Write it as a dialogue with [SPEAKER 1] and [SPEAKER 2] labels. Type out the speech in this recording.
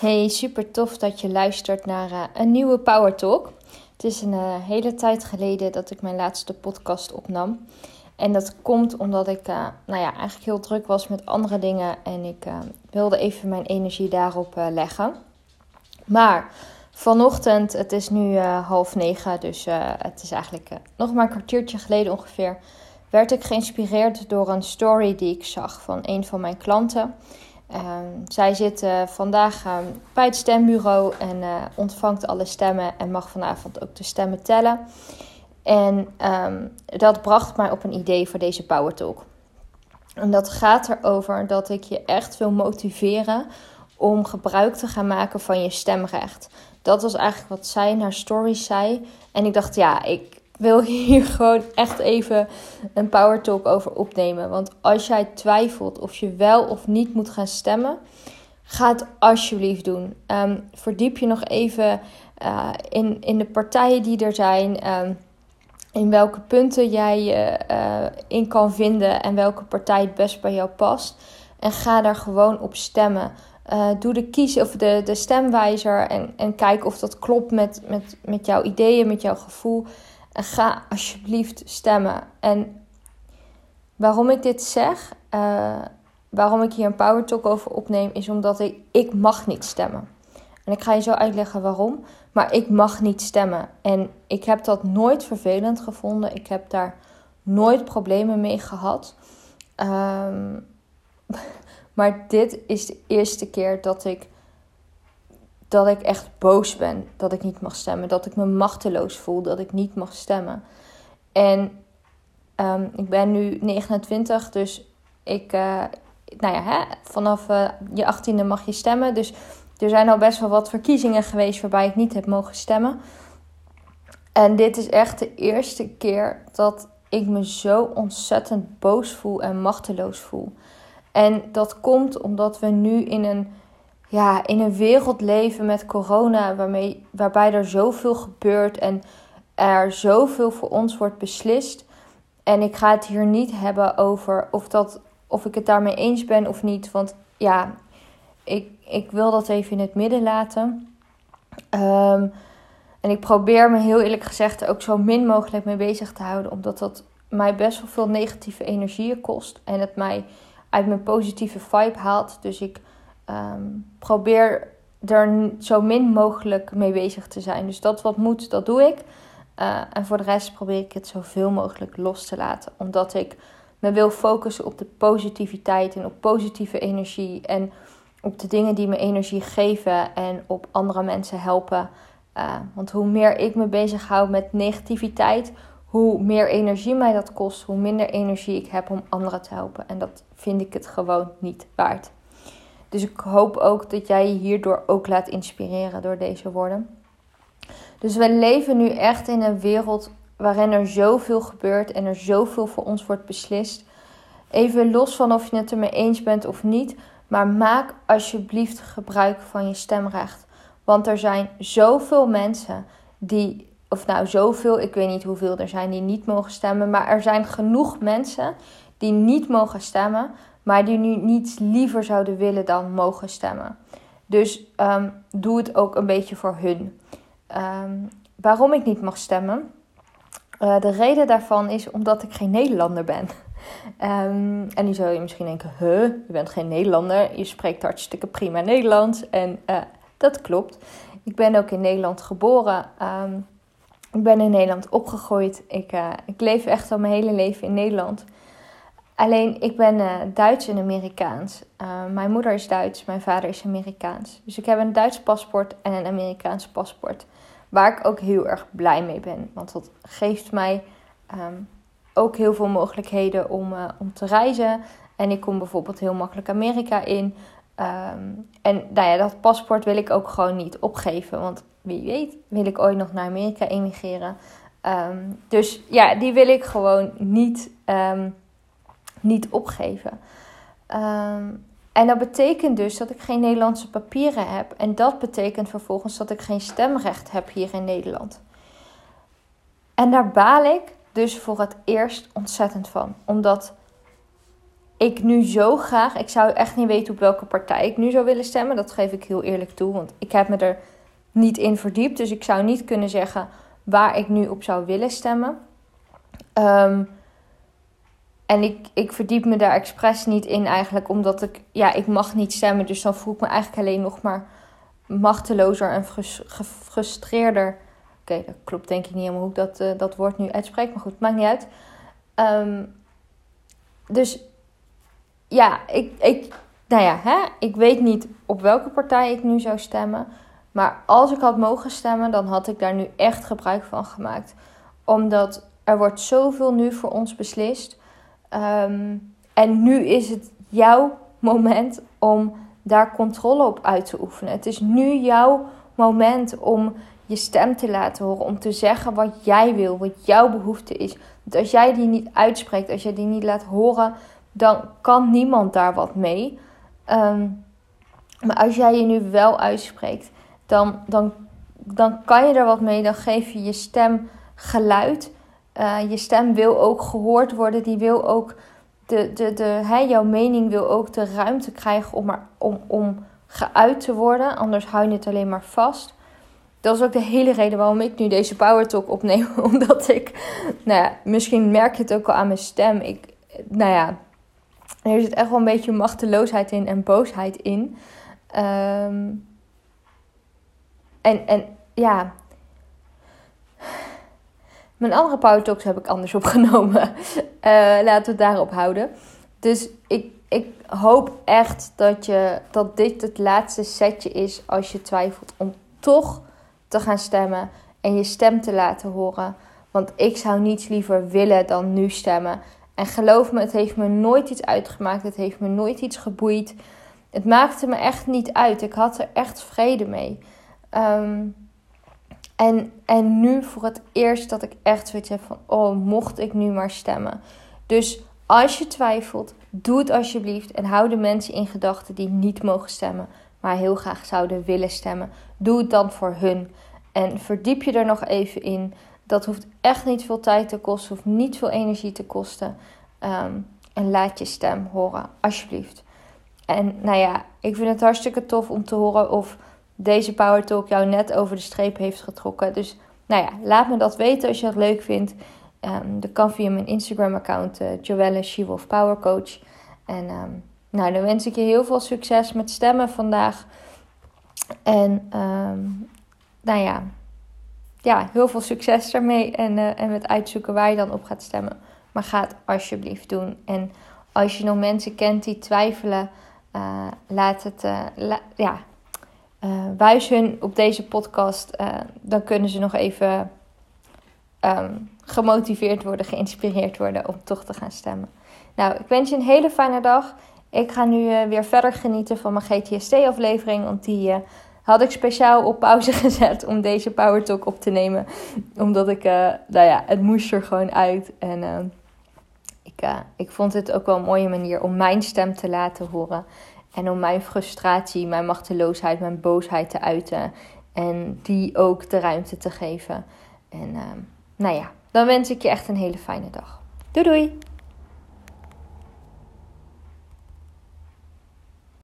[SPEAKER 1] Hey, super tof dat je luistert naar uh, een nieuwe Power Talk. Het is een uh, hele tijd geleden dat ik mijn laatste podcast opnam. En dat komt omdat ik uh, nou ja, eigenlijk heel druk was met andere dingen en ik wilde even mijn energie daarop leggen. Maar vanochtend, het is nu half negen, dus het is eigenlijk nog maar een kwartiertje geleden ongeveer, werd ik geïnspireerd door een story die ik zag van een van mijn klanten. Ehm, zij zit vandaag ehm, bij het stembureau en uh, ontvangt alle stemmen en mag vanavond ook de stemmen tellen. En ehm, dat bracht mij op een idee voor deze Power Talk. En dat gaat erover dat ik je echt wil motiveren om gebruik te gaan maken van je stemrecht. Dat was eigenlijk wat zij naar stories zei. En ik dacht, ja, ik, wil hier gewoon echt even een power talk over opnemen. Want als jij twijfelt of je wel of niet moet gaan stemmen, ga het alsjeblieft doen. Um, verdiep je nog even uh, in, in de partijen die er zijn. Um, in welke punten jij je uh, in kan vinden en welke partij het best bij jou past. En ga daar gewoon op stemmen. Uh, doe de kies of de, de stemwijzer en, en kijk of dat klopt met, met, met jouw ideeën, met jouw gevoel. En ga alsjeblieft stemmen. En waarom ik dit zeg, uh, waarom ik hier een power talk over opneem, is omdat ik, mag niet stemmen. En ik ga je zo uitleggen waarom. Maar ik mag niet stemmen. En ik heb dat nooit vervelend gevonden. Ik heb daar nooit problemen mee gehad. Um, maar dit is de eerste keer dat ik dat ik echt boos ben dat ik niet mag stemmen. Dat ik me machteloos voel dat ik niet mag stemmen. En um, ik ben nu 29, dus ik, uh, nou ja, hè, vanaf uh, je 18e mag je stemmen. Dus er zijn al best wel wat verkiezingen geweest waarbij ik niet heb mogen stemmen. En dit is echt de eerste keer dat ik me zo ontzettend boos voel en machteloos voel. En dat komt omdat we nu in een ja, in een wereld leven met corona, waarmee, waarbij er zoveel gebeurt en er zoveel voor ons wordt beslist. En ik ga het hier niet hebben over of, dat, of ik het daarmee eens ben of niet. Want ja, ik, ik wil dat even in het midden laten. Um, en ik probeer me heel eerlijk gezegd er ook zo min mogelijk mee bezig te houden. Omdat dat mij best wel veel negatieve energieën kost. En het mij uit mijn positieve vibe haalt. Dus ik um, probeer er zo min mogelijk mee bezig te zijn. Dus dat wat moet, dat doe ik. Uh, en voor de rest probeer ik het zoveel mogelijk los te laten. Omdat ik me wil focussen op de positiviteit en op positieve energie. En op de dingen die me energie geven en op andere mensen helpen. Uh, want hoe meer ik me bezighoud met negativiteit, hoe meer energie mij dat kost, hoe minder energie ik heb om anderen te helpen. En dat vind ik het gewoon niet waard. Dus ik hoop ook dat jij je hierdoor ook laat inspireren door deze woorden. Dus we leven nu echt in een wereld waarin er zoveel gebeurt en er zoveel voor ons wordt beslist. Even los van of je het ermee eens bent of niet, maar maak alsjeblieft gebruik van je stemrecht. Want er zijn zoveel mensen die, of nou zoveel, ik weet niet hoeveel er zijn die niet mogen stemmen, maar er zijn genoeg mensen die niet mogen stemmen, maar die nu niets liever zouden willen dan mogen stemmen. Dus um, doe het ook een beetje voor hun. Um, waarom ik niet mag stemmen? Uh, de reden daarvan is omdat ik geen Nederlander ben. Um, en nu zou je misschien denken: huh, je bent geen Nederlander, je spreekt hartstikke prima Nederlands. En uh, dat klopt. Ik ben ook in Nederland geboren. ik ben in Nederland opgegroeid. Ik, uh, ik leef echt al mijn hele leven in Nederland. Alleen ik ben uh, Duits en Amerikaans. Uh, mijn moeder is Duits, mijn vader is Amerikaans. Dus ik heb een Duits paspoort en een Amerikaans paspoort. Waar ik ook heel erg blij mee ben. Want dat geeft mij um, ook heel veel mogelijkheden om, uh, om te reizen. En ik kom bijvoorbeeld heel makkelijk Amerika in. Um, en nou ja, dat paspoort wil ik ook gewoon niet opgeven. Want wie weet wil ik ooit nog naar Amerika emigreren. Um, dus ja, die wil ik gewoon niet niet opgeven. Um, en dat betekent dus dat ik geen Nederlandse papieren heb. En dat betekent vervolgens dat ik geen stemrecht heb hier in Nederland. En daar baal ik dus voor het eerst ontzettend van. Omdat ik nu zo graag, ik zou echt niet weten op welke partij ik nu zou willen stemmen. Dat geef ik heel eerlijk toe, want ik heb me er niet in verdiept. Dus ik zou niet kunnen zeggen waar ik nu op zou willen stemmen. Um, en ik, ik verdiep me daar expres niet in eigenlijk, omdat ik, ja, ik mag niet stemmen. Dus dan voel ik me eigenlijk alleen nog maar machtelozer en gefrustreerder. Oké, dat klopt denk ik niet helemaal hoe ik dat, uh, dat woord nu uitspreek, maar goed, maakt niet uit. Um, dus ja, ik, ik, nou ja, hè, ik weet niet op welke partij ik nu zou stemmen. Maar als ik had mogen stemmen, dan had ik daar nu echt gebruik van gemaakt. Omdat er wordt zoveel nu voor ons beslist. Um, en nu is het jouw moment om daar controle op uit te oefenen. Het is nu jouw moment om je stem te laten horen. Om te zeggen wat jij wil, wat jouw behoefte is. Want als jij die niet uitspreekt, als jij die niet laat horen, dan kan niemand daar wat mee. Um, maar als jij je nu wel uitspreekt, dan, dan, dan kan je er wat mee. Dan geef je je stem geluid. Uh, je stem wil ook gehoord worden. Die wil ook de, de, de, hè, jouw mening wil ook de ruimte krijgen om, maar, om, om geuit te worden. Anders hou je het alleen maar vast. Dat is ook de hele reden waarom ik nu deze Power Talk opneem. Omdat ik, nou ja, misschien merk je het ook al aan mijn stem. Ik, nou ja, er zit echt wel een beetje machteloosheid in en boosheid in. Um, en, en ja, mijn andere Power Talks heb ik anders opgenomen. Uh, laten we het daarop houden. Dus ik, ik hoop echt dat, je, dat dit het laatste setje is als je twijfelt om toch te gaan stemmen en je stem te laten horen. Want ik zou niets liever willen dan nu stemmen. En geloof me, het heeft me nooit iets uitgemaakt. Het heeft me nooit iets geboeid. Het maakte me echt niet uit. Ik had er echt vrede mee. Um, en, en nu voor het eerst dat ik echt zoiets heb van, oh, mocht ik nu maar stemmen. Dus als je twijfelt, doe het alsjeblieft. En hou de mensen in gedachten die niet mogen stemmen, maar heel graag zouden willen stemmen. Doe het dan voor hun. En verdiep je er nog even in. Dat hoeft echt niet veel tijd te kosten, hoeft niet veel energie te kosten. Ehm, en laat je stem horen, alsjeblieft. En nou ja, ik vind het hartstikke tof om te horen of deze Power Talk jou net over de streep heeft getrokken. Dus nou ja, laat me dat weten als je het leuk vindt. Um, dat kan via mijn Instagram-account, uh, Joelle She-Wolf Power Coach. En um, nou, dan wens ik je heel veel succes met stemmen vandaag. En um, nou ja, ja, heel veel succes ermee en, uh, en met uitzoeken waar je dan op gaat stemmen. Maar ga het alsjeblieft doen. En als je nog mensen kent die twijfelen, uh, laat het, ja, uh, wijs hun op deze podcast. Uh, dan kunnen ze nog even um, gemotiveerd worden, geïnspireerd worden om toch te gaan stemmen. Nou, ik wens je een hele fijne dag. Ik ga nu uh, weer verder genieten van mijn GTST-aflevering. Want die had ik speciaal op pauze gezet om deze Power Talk op te nemen. Omdat ik, nou ja, het moest er gewoon uit. En ik, ik vond het ook wel een mooie manier om mijn stem te laten horen. En om mijn frustratie, mijn machteloosheid, mijn boosheid te uiten. En die ook de ruimte te geven. En uh, nou ja, dan wens ik je echt een hele fijne dag. Doei doei!